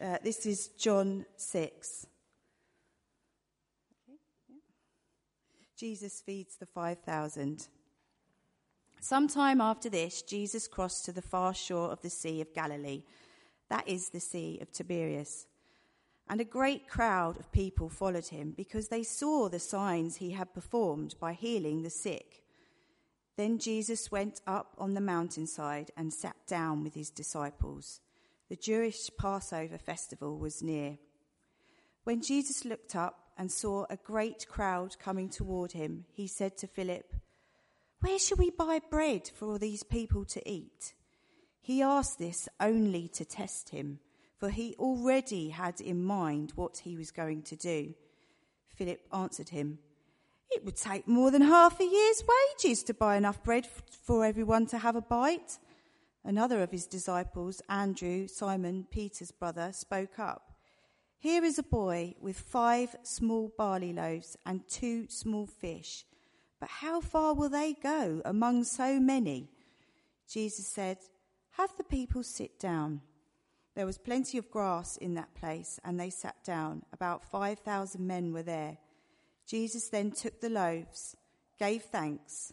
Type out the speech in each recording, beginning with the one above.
Uh, this is John 6. Jesus feeds the 5,000. Sometime after this, Jesus crossed to the far shore of the Sea of Galilee. That is the Sea of Tiberias. And a great crowd of people followed him because they saw the signs he had performed by healing the sick. Then Jesus went up on the mountainside and sat down with his disciples. The Jewish Passover festival was near. When Jesus looked up and saw a great crowd coming toward him, he said to Philip, Where shall we buy bread for all these people to eat? He asked this only to test him, for he already had in mind what he was going to do. Philip answered him, It would take more than half a year's wages to buy enough bread for everyone to have a bite. Another of his disciples, Andrew, Simon Peter's brother, spoke up. Here is a boy with five small barley loaves and two small fish. But how far will they go among so many? Jesus said, Have the people sit down. There was plenty of grass in that place, and they sat down. About 5,000 men were there. Jesus then took the loaves, gave thanks,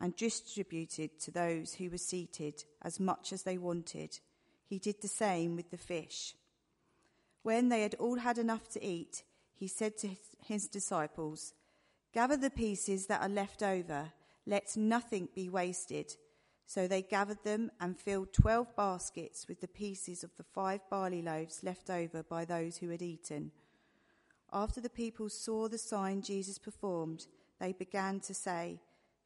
and distributed to those who were seated as much as they wanted. He did the same with the fish. When they had all had enough to eat, he said to his disciples, Gather the pieces that are left over, let nothing be wasted. So they gathered them and filled twelve baskets with the pieces of the five barley loaves left over by those who had eaten. After the people saw the sign Jesus performed, they began to say,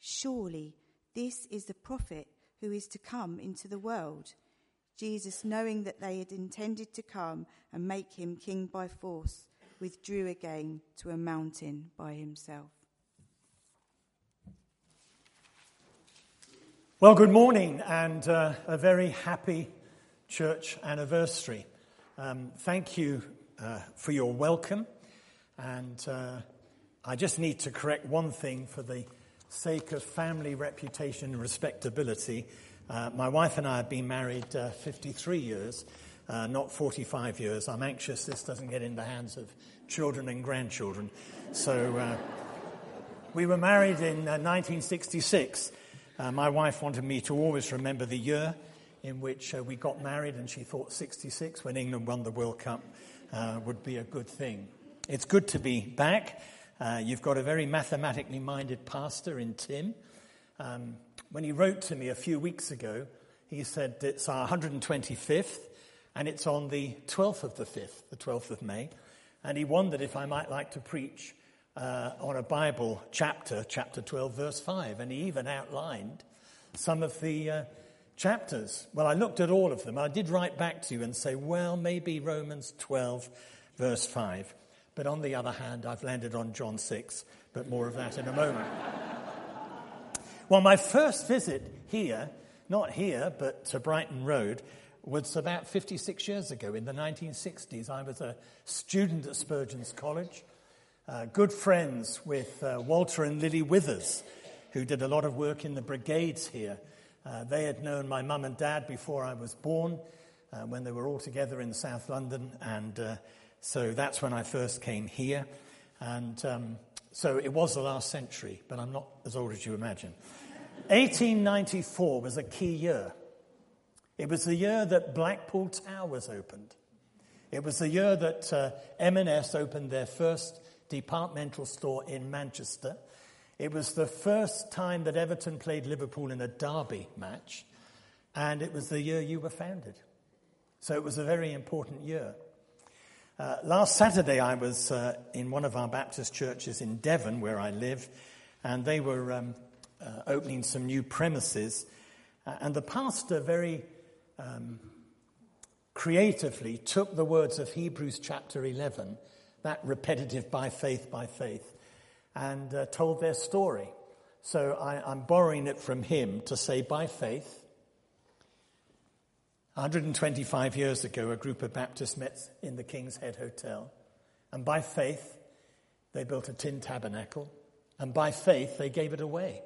Surely this is the prophet who is to come into the world. Jesus, knowing that they had intended to come and make him king by force, withdrew again to a mountain by himself. Well, good morning and uh, a very happy church anniversary. Um, thank you uh, for your welcome. And uh, I just need to correct one thing for the sake of family reputation and respectability. Uh, my wife and I have been married uh, 53 years, uh, not 45 years. I'm anxious this doesn't get in the hands of children and grandchildren. So uh, we were married in 1966. Uh, uh, my wife wanted me to always remember the year in which we got married, and she thought 66, when England won the World Cup, would be a good thing. It's good to be back. You've got a very mathematically minded pastor in Tim. Um, when he wrote to me a few weeks ago, he said it's our 125th and it's on the 12th of the 5th, the 12th of May. And he wondered if I might like to preach uh, on a Bible chapter, chapter 12, verse 5. And he even outlined some of the uh, chapters. Well, I looked at all of them. I did write back to you and say, well, maybe Romans 12, verse 5. But on the other hand, I've landed on John 6, but more of that in a moment. Well, my first visit here, not here, but to Brighton Road, was about 56 years ago in the 1960s. I was a student at Spurgeon's College, uh, good friends with uh, Walter and Lily Withers, who did a lot of work in the brigades here. Uh, they had known my mum and dad before I was born, uh, when they were all together in South London, and uh, so that's when I first came here. And um, so it was the last century, but I'm not as old as you imagine. 1894 was a key year. It was the year that Blackpool Tower was opened. It was the year that uh, M&S opened their first departmental store in Manchester. It was the first time that Everton played Liverpool in a derby match. And it was the year you were founded. So it was a very important year. Uh, last Saturday, I was uh, in one of our Baptist churches in Devon, where I live, and they were um, uh, opening some new premises. Uh, and the pastor very um, creatively took the words of Hebrews chapter 11, that repetitive by faith, by faith, and uh, told their story. So I, I'm borrowing it from him to say, by faith, 125 years ago, a group of Baptists met in the King's Head Hotel. And by faith, they built a tin tabernacle. And by faith, they gave it away.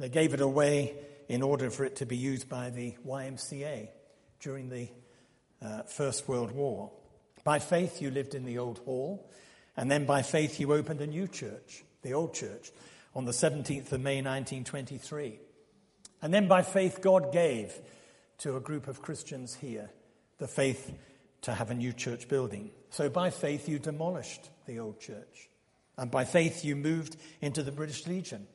They gave it away in order for it to be used by the YMCA during the uh, First World War. By faith, you lived in the old hall, and then by faith, you opened a new church, the old church, on the 17th of May 1923. And then by faith, God gave to a group of Christians here the faith to have a new church building. So by faith, you demolished the old church. And by faith, you moved into the British Legion.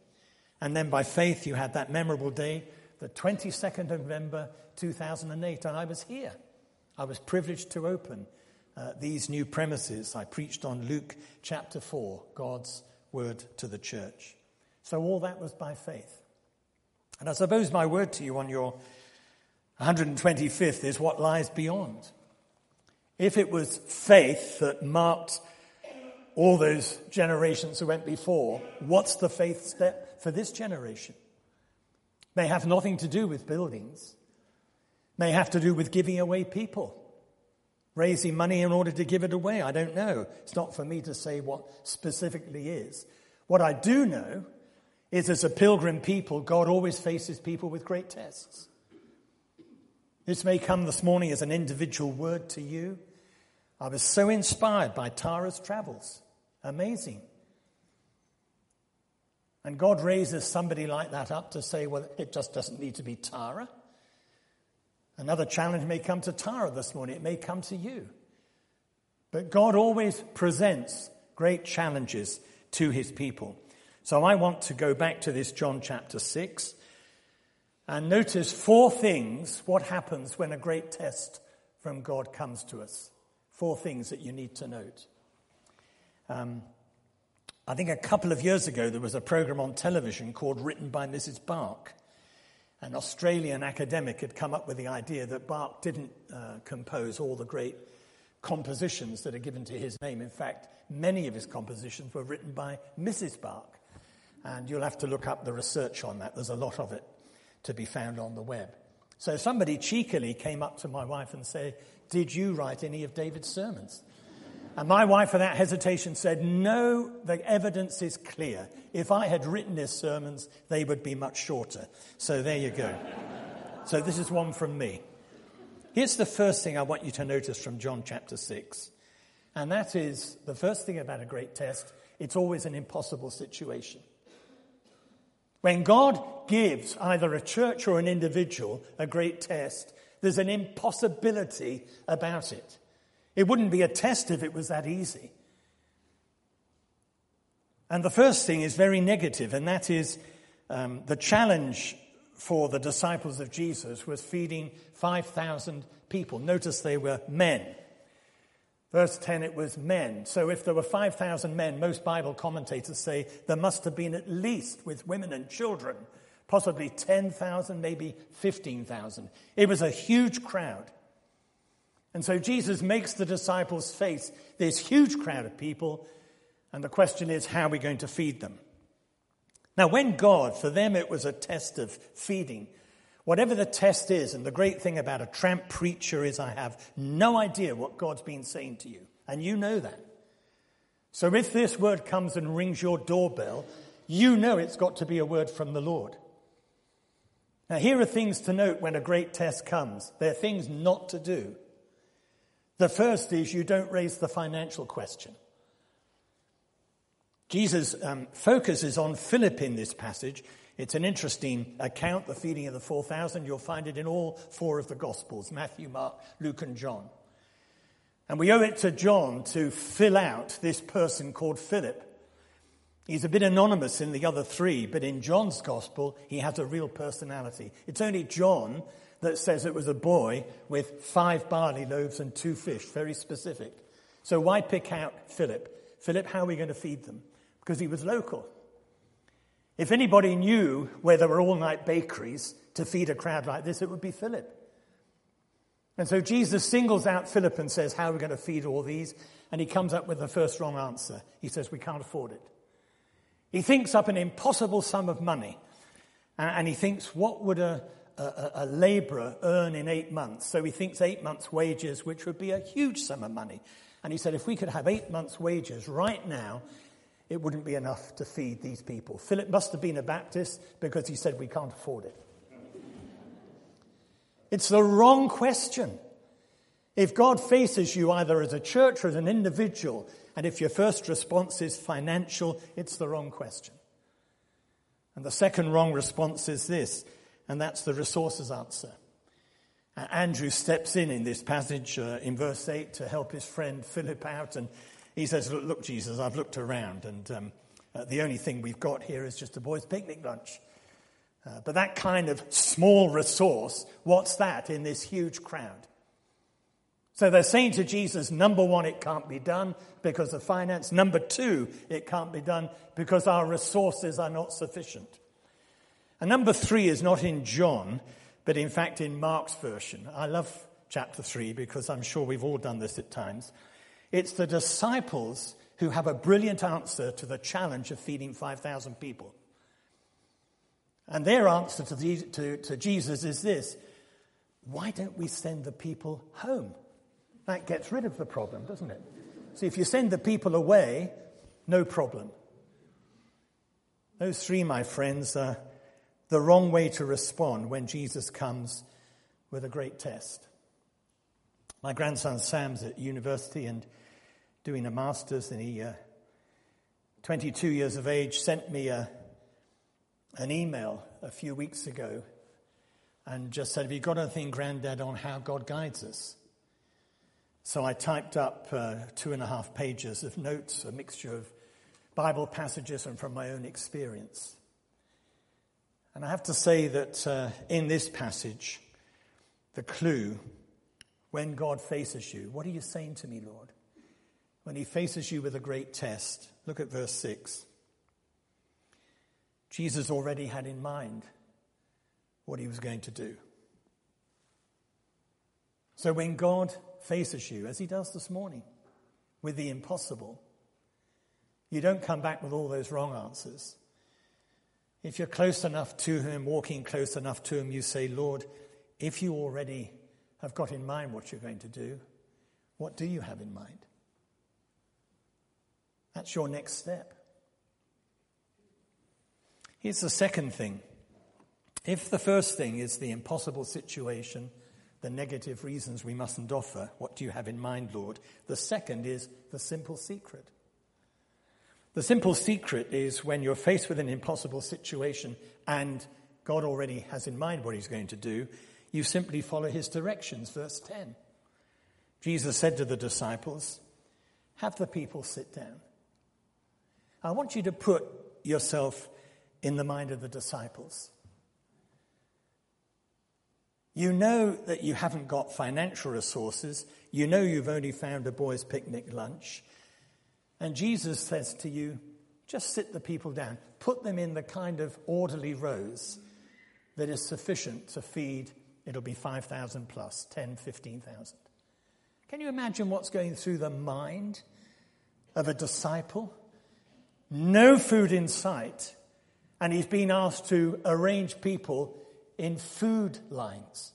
And then by faith, you had that memorable day, the 22nd of November 2008, and I was here. I was privileged to open uh, these new premises. I preached on Luke chapter 4, God's word to the church. So all that was by faith. And I suppose my word to you on your 125th is what lies beyond. If it was faith that marked all those generations who went before, what's the faith step for this generation? May have nothing to do with buildings, may have to do with giving away people, raising money in order to give it away. I don't know. It's not for me to say what specifically is. What I do know is as a pilgrim people, God always faces people with great tests. This may come this morning as an individual word to you. I was so inspired by Tara's travels. Amazing. And God raises somebody like that up to say, well, it just doesn't need to be Tara. Another challenge may come to Tara this morning. It may come to you. But God always presents great challenges to his people. So I want to go back to this John chapter 6 and notice four things what happens when a great test from God comes to us. Four things that you need to note. Um, I think a couple of years ago there was a program on television called Written by Mrs. Bach. An Australian academic had come up with the idea that Bach didn't uh, compose all the great compositions that are given to his name. In fact, many of his compositions were written by Mrs. Bach. And you'll have to look up the research on that. There's a lot of it to be found on the web. So somebody cheekily came up to my wife and said, Did you write any of David's sermons? And my wife, without hesitation, said, No, the evidence is clear. If I had written his sermons, they would be much shorter. So there you go. so this is one from me. Here's the first thing I want you to notice from John chapter 6. And that is the first thing about a great test it's always an impossible situation. When God gives either a church or an individual a great test, there's an impossibility about it. It wouldn't be a test if it was that easy. And the first thing is very negative, and that is um, the challenge for the disciples of Jesus was feeding 5,000 people. Notice they were men. Verse 10, it was men. So if there were 5,000 men, most Bible commentators say there must have been at least, with women and children, possibly 10,000, maybe 15,000. It was a huge crowd. And so Jesus makes the disciples face this huge crowd of people, and the question is, how are we going to feed them? Now, when God, for them it was a test of feeding, Whatever the test is, and the great thing about a tramp preacher is I have no idea what God's been saying to you. And you know that. So if this word comes and rings your doorbell, you know it's got to be a word from the Lord. Now, here are things to note when a great test comes. There are things not to do. The first is you don't raise the financial question. Jesus um, focuses on Philip in this passage it's an interesting account, the feeding of the 4,000. You'll find it in all four of the Gospels Matthew, Mark, Luke, and John. And we owe it to John to fill out this person called Philip. He's a bit anonymous in the other three, but in John's Gospel, he has a real personality. It's only John that says it was a boy with five barley loaves and two fish, very specific. So why pick out Philip? Philip, how are we going to feed them? Because he was local. If anybody knew where there were all night bakeries to feed a crowd like this, it would be Philip. And so Jesus singles out Philip and says, How are we going to feed all these? And he comes up with the first wrong answer. He says, We can't afford it. He thinks up an impossible sum of money. And he thinks, What would a, a, a laborer earn in eight months? So he thinks eight months' wages, which would be a huge sum of money. And he said, If we could have eight months' wages right now, it wouldn't be enough to feed these people. Philip must have been a Baptist because he said, We can't afford it. It's the wrong question. If God faces you either as a church or as an individual, and if your first response is financial, it's the wrong question. And the second wrong response is this, and that's the resources answer. Andrew steps in in this passage uh, in verse 8 to help his friend Philip out, and he says, Look, look Jesus, I've looked around, and um, uh, the only thing we've got here is just a boys' picnic lunch. Uh, but that kind of small resource, what's that in this huge crowd? So they're saying to Jesus, number one, it can't be done because of finance. Number two, it can't be done because our resources are not sufficient. And number three is not in John, but in fact in Mark's version. I love chapter three because I'm sure we've all done this at times. It's the disciples who have a brilliant answer to the challenge of feeding 5,000 people. And their answer to, the, to, to Jesus is this why don't we send the people home? That gets rid of the problem, doesn't it? See, if you send the people away, no problem. Those three, my friends, are the wrong way to respond when Jesus comes with a great test. My grandson Sam's at university and doing a master's, and he, uh, 22 years of age, sent me a, an email a few weeks ago and just said, Have you got anything, Granddad, on how God guides us? So I typed up uh, two and a half pages of notes, a mixture of Bible passages and from my own experience. And I have to say that uh, in this passage, the clue, when God faces you, what are you saying to me, Lord? When he faces you with a great test, look at verse 6. Jesus already had in mind what he was going to do. So when God faces you, as he does this morning, with the impossible, you don't come back with all those wrong answers. If you're close enough to him, walking close enough to him, you say, Lord, if you already have got in mind what you're going to do, what do you have in mind? That's your next step. Here's the second thing. If the first thing is the impossible situation, the negative reasons we mustn't offer, what do you have in mind, Lord? The second is the simple secret. The simple secret is when you're faced with an impossible situation and God already has in mind what he's going to do, you simply follow his directions. Verse 10. Jesus said to the disciples, Have the people sit down. I want you to put yourself in the mind of the disciples. You know that you haven't got financial resources. You know you've only found a boys' picnic lunch. And Jesus says to you, just sit the people down. Put them in the kind of orderly rows that is sufficient to feed, it'll be 5,000 plus, 10, 15,000. Can you imagine what's going through the mind of a disciple? No food in sight, and he's been asked to arrange people in food lines.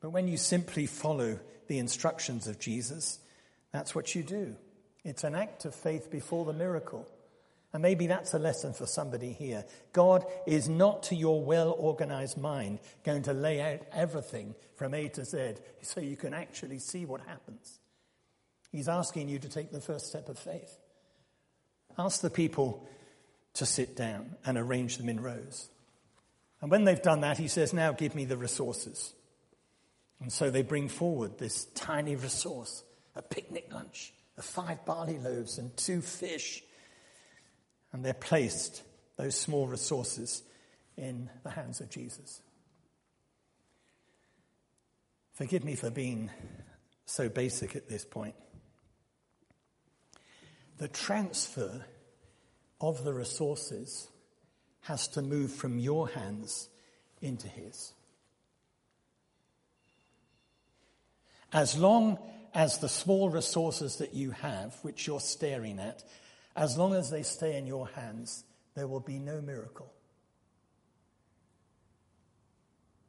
But when you simply follow the instructions of Jesus, that's what you do. It's an act of faith before the miracle. And maybe that's a lesson for somebody here. God is not to your well organized mind going to lay out everything from A to Z so you can actually see what happens. He's asking you to take the first step of faith. Ask the people to sit down and arrange them in rows. And when they've done that, he says, Now give me the resources. And so they bring forward this tiny resource a picnic lunch of five barley loaves and two fish. And they're placed, those small resources, in the hands of Jesus. Forgive me for being so basic at this point. The transfer of the resources has to move from your hands into His. As long as the small resources that you have, which you're staring at, as long as they stay in your hands, there will be no miracle.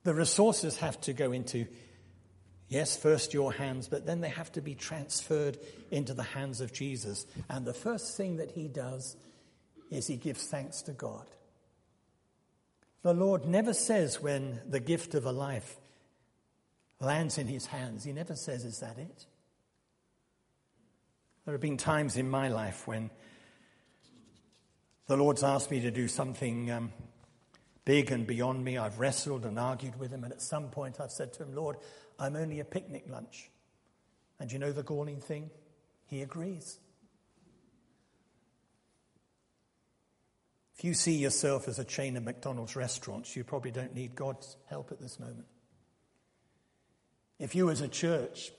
The resources have to go into Yes, first your hands, but then they have to be transferred into the hands of Jesus. And the first thing that he does is he gives thanks to God. The Lord never says when the gift of a life lands in his hands, he never says, Is that it? There have been times in my life when the Lord's asked me to do something um, big and beyond me. I've wrestled and argued with him, and at some point I've said to him, Lord, I'm only a picnic lunch. And you know the galling thing? He agrees. If you see yourself as a chain of McDonald's restaurants, you probably don't need God's help at this moment. If you as a church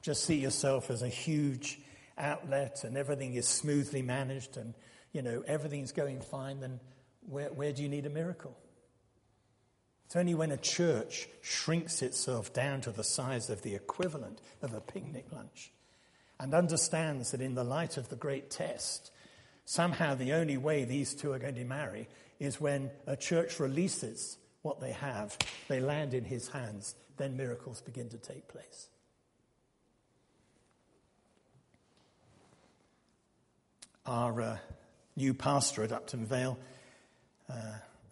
just see yourself as a huge outlet and everything is smoothly managed and you know everything's going fine, then where, where do you need a miracle? It's only when a church shrinks itself down to the size of the equivalent of a picnic lunch and understands that in the light of the great test, somehow the only way these two are going to marry is when a church releases what they have, they land in his hands, then miracles begin to take place. Our uh, new pastor at Upton Vale, uh,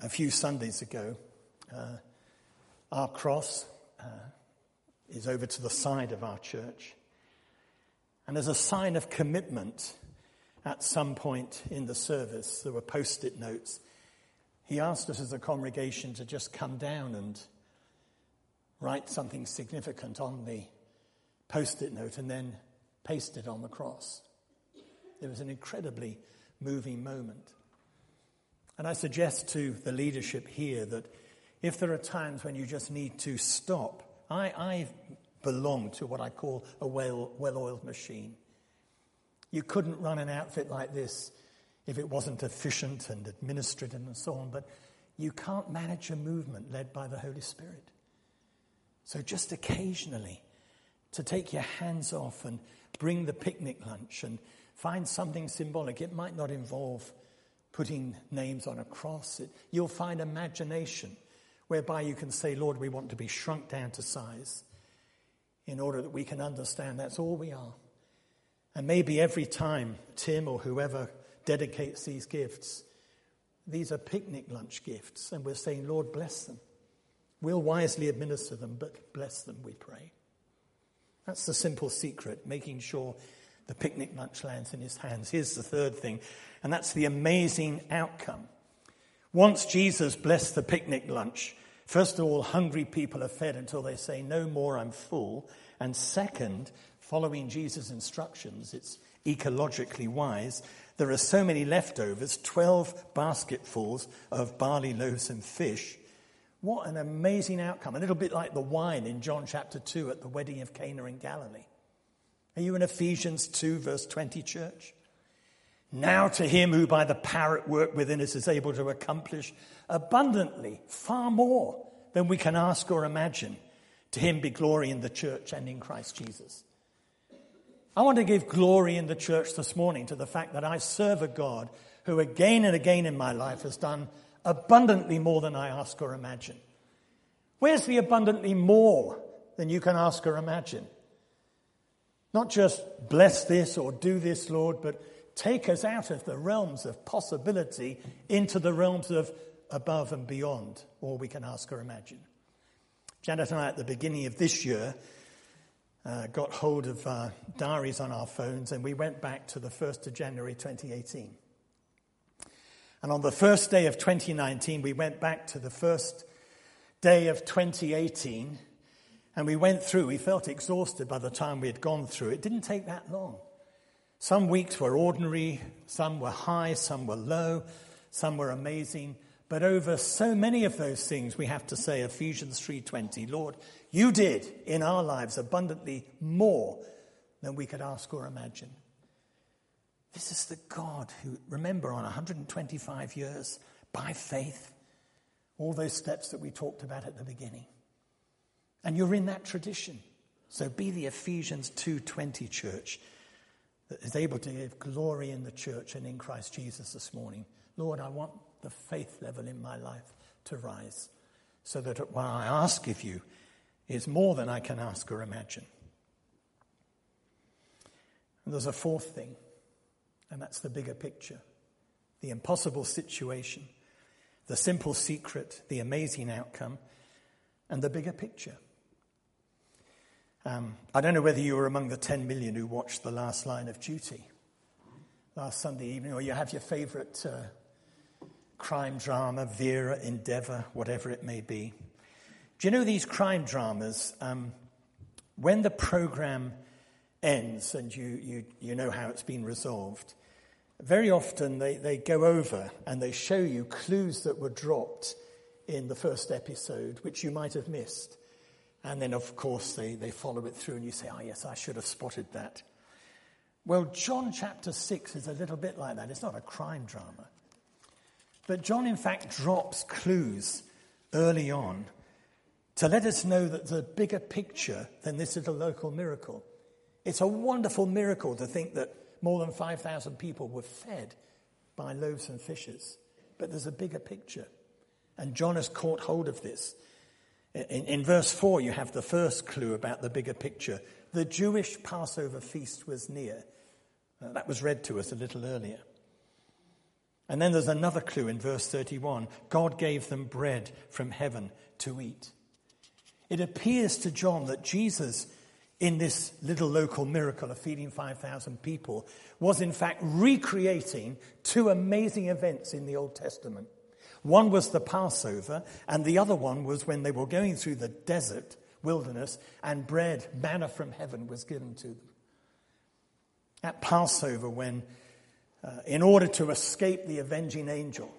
a few Sundays ago, uh, our cross uh, is over to the side of our church. And as a sign of commitment, at some point in the service, there were post it notes. He asked us as a congregation to just come down and write something significant on the post it note and then paste it on the cross. It was an incredibly moving moment. And I suggest to the leadership here that if there are times when you just need to stop, I, I belong to what I call a well oiled machine. You couldn't run an outfit like this if it wasn't efficient and administrative and so on, but you can't manage a movement led by the Holy Spirit. So just occasionally to take your hands off and bring the picnic lunch and find something symbolic. It might not involve putting names on a cross. It, you'll find imagination whereby you can say, Lord, we want to be shrunk down to size in order that we can understand that's all we are. And maybe every time Tim or whoever dedicates these gifts, these are picnic lunch gifts, and we're saying, Lord, bless them. We'll wisely administer them, but bless them, we pray. That's the simple secret, making sure the picnic lunch lands in his hands. Here's the third thing, and that's the amazing outcome. Once Jesus blessed the picnic lunch, first of all, hungry people are fed until they say, No more, I'm full. And second, following Jesus' instructions, it's ecologically wise. There are so many leftovers 12 basketfuls of barley loaves and fish. What an amazing outcome. A little bit like the wine in John chapter 2 at the wedding of Cana in Galilee. Are you in Ephesians 2, verse 20, church? Now to him who by the power at work within us is able to accomplish abundantly, far more than we can ask or imagine. To him be glory in the church and in Christ Jesus. I want to give glory in the church this morning to the fact that I serve a God who again and again in my life has done abundantly more than I ask or imagine. Where's the abundantly more than you can ask or imagine? Not just bless this or do this, Lord, but take us out of the realms of possibility into the realms of above and beyond all we can ask or imagine. Janet and I, at the beginning of this year, uh, got hold of uh, diaries on our phones and we went back to the 1st of January 2018. And on the first day of 2019, we went back to the first day of 2018 and we went through. We felt exhausted by the time we had gone through. It didn't take that long. Some weeks were ordinary, some were high, some were low, some were amazing. But over so many of those things, we have to say Ephesians 3:20, Lord, you did in our lives abundantly more than we could ask or imagine. This is the God who, remember, on 125 years, by faith, all those steps that we talked about at the beginning. And you're in that tradition. So be the Ephesians 2:20 church that is able to give glory in the church and in Christ Jesus this morning. Lord, I want the faith level in my life to rise so that what I ask of you is more than I can ask or imagine. And there's a fourth thing, and that's the bigger picture the impossible situation, the simple secret, the amazing outcome, and the bigger picture. Um, I don't know whether you were among the 10 million who watched The Last Line of Duty last Sunday evening, or you have your favourite uh, crime drama, Vera, Endeavour, whatever it may be. Do you know these crime dramas? Um, when the programme ends and you, you, you know how it's been resolved, very often they, they go over and they show you clues that were dropped in the first episode, which you might have missed. And then, of course, they, they follow it through, and you say, Oh, yes, I should have spotted that. Well, John chapter 6 is a little bit like that. It's not a crime drama. But John, in fact, drops clues early on to let us know that the bigger picture than this little local miracle. It's a wonderful miracle to think that more than 5,000 people were fed by loaves and fishes. But there's a bigger picture. And John has caught hold of this. In, in, verse 4, you have the first clue about the bigger picture. The Jewish Passover feast was near. Uh, that was read to us a little earlier. And then there's another clue in verse 31 God gave them bread from heaven to eat. It appears to John that Jesus, in this little local miracle of feeding 5,000 people, was in fact recreating two amazing events in the Old Testament. One was the Passover, and the other one was when they were going through the desert, wilderness, and bread, manna from heaven, was given to them. At Passover, when, uh, in order to escape the avenging angel,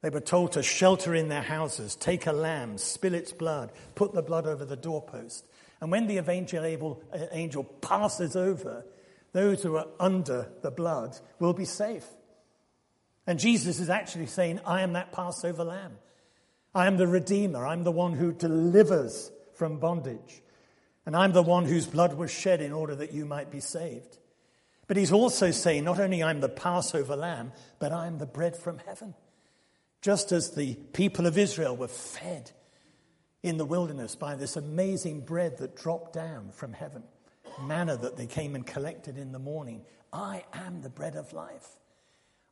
they were told to shelter in their houses, take a lamb, spill its blood, put the blood over the doorpost. And when the avenging uh, angel passes over, those who are under the blood will be safe. And Jesus is actually saying, I am that Passover lamb. I am the Redeemer. I'm the one who delivers from bondage. And I'm the one whose blood was shed in order that you might be saved. But he's also saying, not only I'm the Passover lamb, but I'm the bread from heaven. Just as the people of Israel were fed in the wilderness by this amazing bread that dropped down from heaven, manna that they came and collected in the morning, I am the bread of life.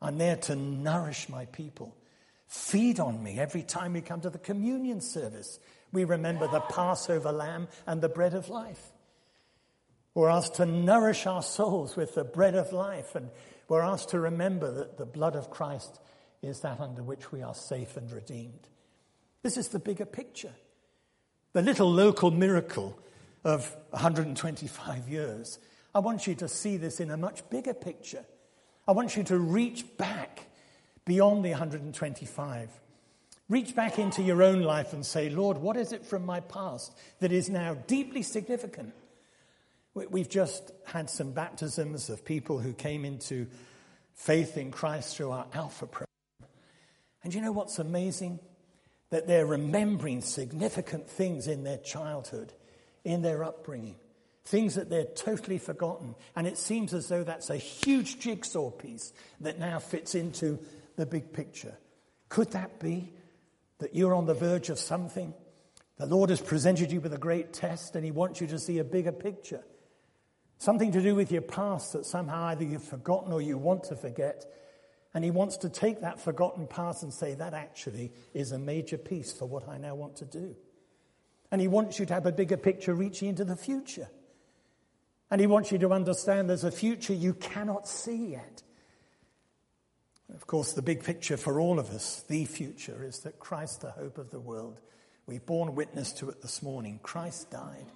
I'm there to nourish my people. Feed on me every time we come to the communion service. We remember the Passover lamb and the bread of life. We're asked to nourish our souls with the bread of life, and we're asked to remember that the blood of Christ is that under which we are safe and redeemed. This is the bigger picture. The little local miracle of 125 years. I want you to see this in a much bigger picture. I want you to reach back beyond the 125. Reach back into your own life and say, Lord, what is it from my past that is now deeply significant? We've just had some baptisms of people who came into faith in Christ through our Alpha program. And you know what's amazing? That they're remembering significant things in their childhood, in their upbringing things that they're totally forgotten. And it seems as though that's a huge jigsaw piece that now fits into the big picture. Could that be that you're on the verge of something? The Lord has presented you with a great test and He wants you to see a bigger picture. Something to do with your past that somehow either you've forgotten or you want to forget. And He wants to take that forgotten past and say, that actually is a major piece for what I now want to do. And He wants you to have a bigger picture reaching into the future. And he wants you to understand there's a future you cannot see yet. Of course, the big picture for all of us, the future, is that Christ, the hope of the world, we've borne witness to it this morning. Christ died.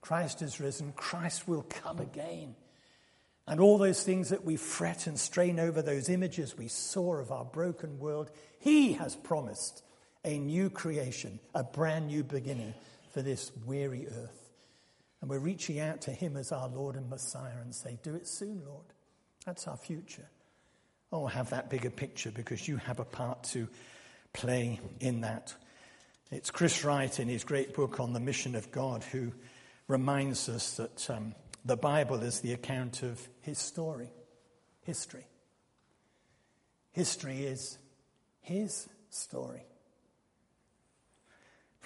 Christ is risen. Christ will come again. And all those things that we fret and strain over, those images we saw of our broken world, He has promised a new creation, a brand new beginning for this weary earth. And we're reaching out to Him as our Lord and Messiah and say, Do it soon, Lord. That's our future. Oh, have that bigger picture because you have a part to play in that. It's Chris Wright in his great book on the mission of God who reminds us that um, the Bible is the account of his story, history. History is his story.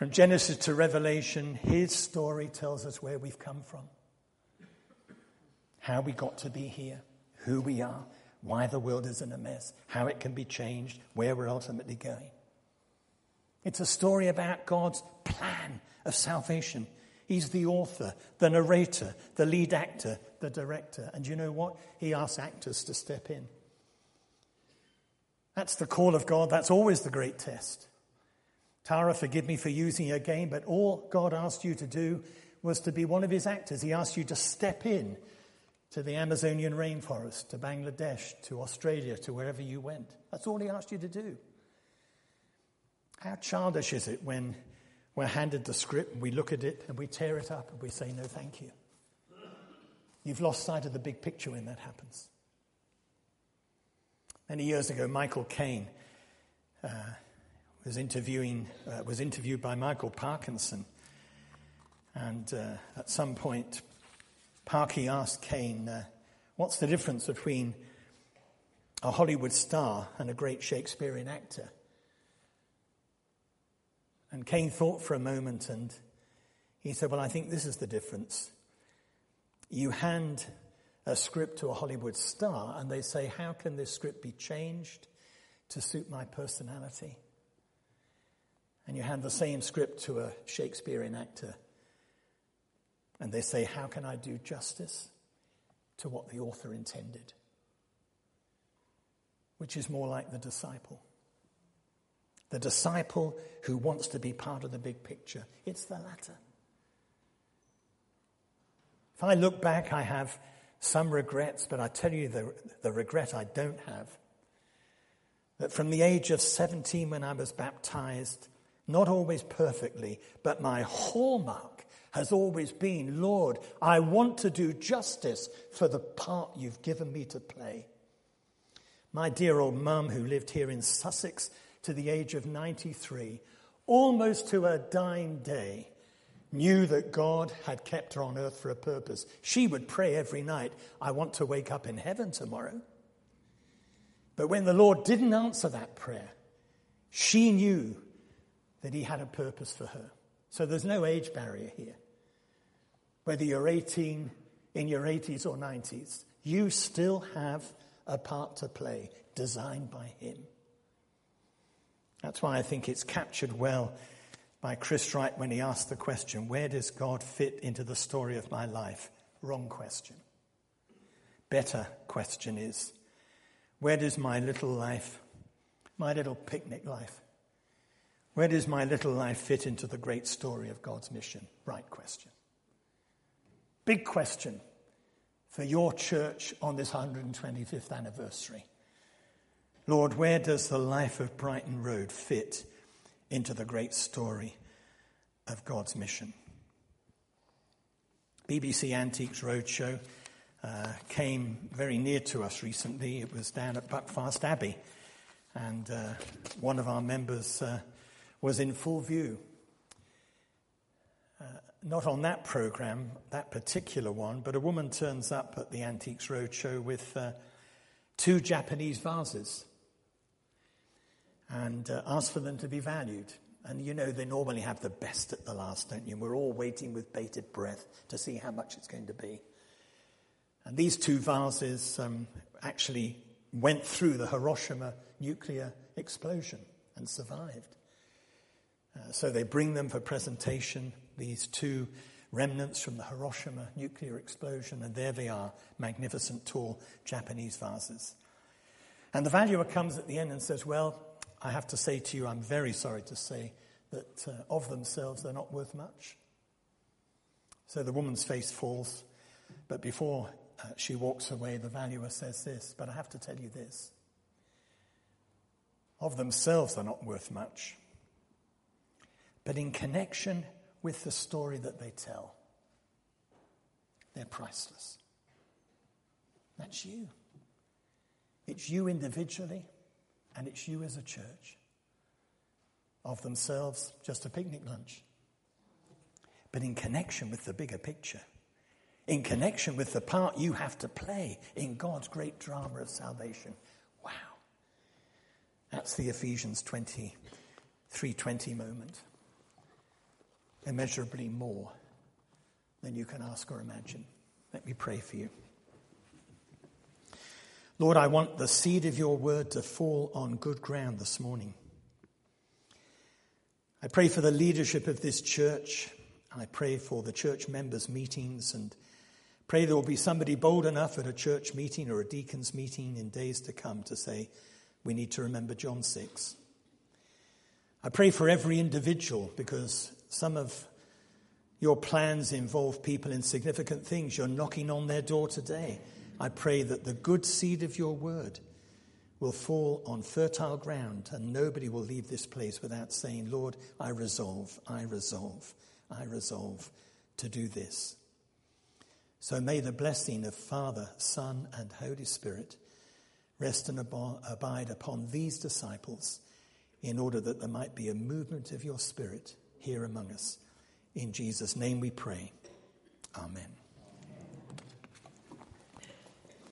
From Genesis to Revelation, his story tells us where we've come from, how we got to be here, who we are, why the world is in a mess, how it can be changed, where we're ultimately going. It's a story about God's plan of salvation. He's the author, the narrator, the lead actor, the director. And you know what? He asks actors to step in. That's the call of God. That's always the great test. Tara, forgive me for using your game, but all God asked you to do was to be one of his actors. He asked you to step in to the Amazonian rainforest, to Bangladesh, to Australia, to wherever you went. That's all he asked you to do. How childish is it when we're handed the script and we look at it and we tear it up and we say, no, thank you? You've lost sight of the big picture when that happens. Many years ago, Michael Caine uh, was interviewing uh, was interviewed by Michael Parkinson, and uh, at some point, Parky asked Caine, uh, "What's the difference between a Hollywood star and a great Shakespearean actor?" And Caine thought for a moment, and he said, "Well, I think this is the difference. You hand." a script to a Hollywood star and they say, How can this script be changed to suit my personality? And you hand the same script to a Shakespearean actor and they say, How can I do justice to what the author intended? Which is more like the disciple. The disciple who wants to be part of the big picture. It's the latter. If I look back, I have some regrets, but I tell you the, the regret I don't have. That from the age of 17 when I was baptized, not always perfectly, but my hallmark has always been, Lord, I want to do justice for the part you've given me to play. My dear old mum, who lived here in Sussex to the age of 93, almost to her dying day, knew that God had kept her on earth for a purpose. She would pray every night, I want to wake up in heaven tomorrow. But when the Lord didn't answer that prayer, she knew that He had a purpose for her. So there's no age barrier here. Whether you're 18, in your 80s or 90s, you still have a part to play designed by Him. That's why I think it's captured well by Chris Wright when he asked the question, Where does God fit into the story of my life? Wrong question. Better question is, Where does my little life, my little picnic life, where does my little life fit into the great story of God's mission? Right question. Big question for your church on this 125th anniversary. Lord, where does the life of Brighton Road fit into the great story of God's mission. BBC Antiques Roadshow uh, came very near to us recently. It was down at Buckfast Abbey, and uh, one of our members uh, was in full view. Uh, not on that program, that particular one, but a woman turns up at the Antiques Roadshow with uh, two Japanese vases and uh, asked for them to be valued. And you know, they normally have the best at the last, don't you? We're all waiting with bated breath to see how much it's going to be. And these two vases um, actually went through the Hiroshima nuclear explosion and survived. Uh, so they bring them for presentation, these two remnants from the Hiroshima nuclear explosion, and there they are, magnificent, tall Japanese vases. And the valuer comes at the end and says, Well, I have to say to you, I'm very sorry to say that uh, of themselves they're not worth much. So the woman's face falls, but before uh, she walks away, the valuer says this, but I have to tell you this. Of themselves, they're not worth much. But in connection with the story that they tell, they're priceless. That's you. It's you individually and it's you as a church. Of themselves, just a picnic lunch. But in connection with the bigger picture, in connection with the part you have to play in God's great drama of salvation. Wow. That's the Ephesians 20, 320 moment. Immeasurably more than you can ask or imagine. Let me pray for you. Lord, I want the seed of your word to fall on good ground this morning. I pray for the leadership of this church I pray for the church members' meetings and pray there will be somebody bold enough at a church meeting or a deacon's meeting in days to come to say, we need to remember John 6. I pray for every individual because some of your plans involve people in significant things. You're knocking on their door today. I pray that the good seed of your word will fall on fertile ground and nobody will leave this place without saying, Lord, I resolve, I resolve, I resolve to do this. So may the blessing of Father, Son, and Holy Spirit rest and abide upon these disciples in order that there might be a movement of your Spirit here among us. In Jesus' name we pray. Amen.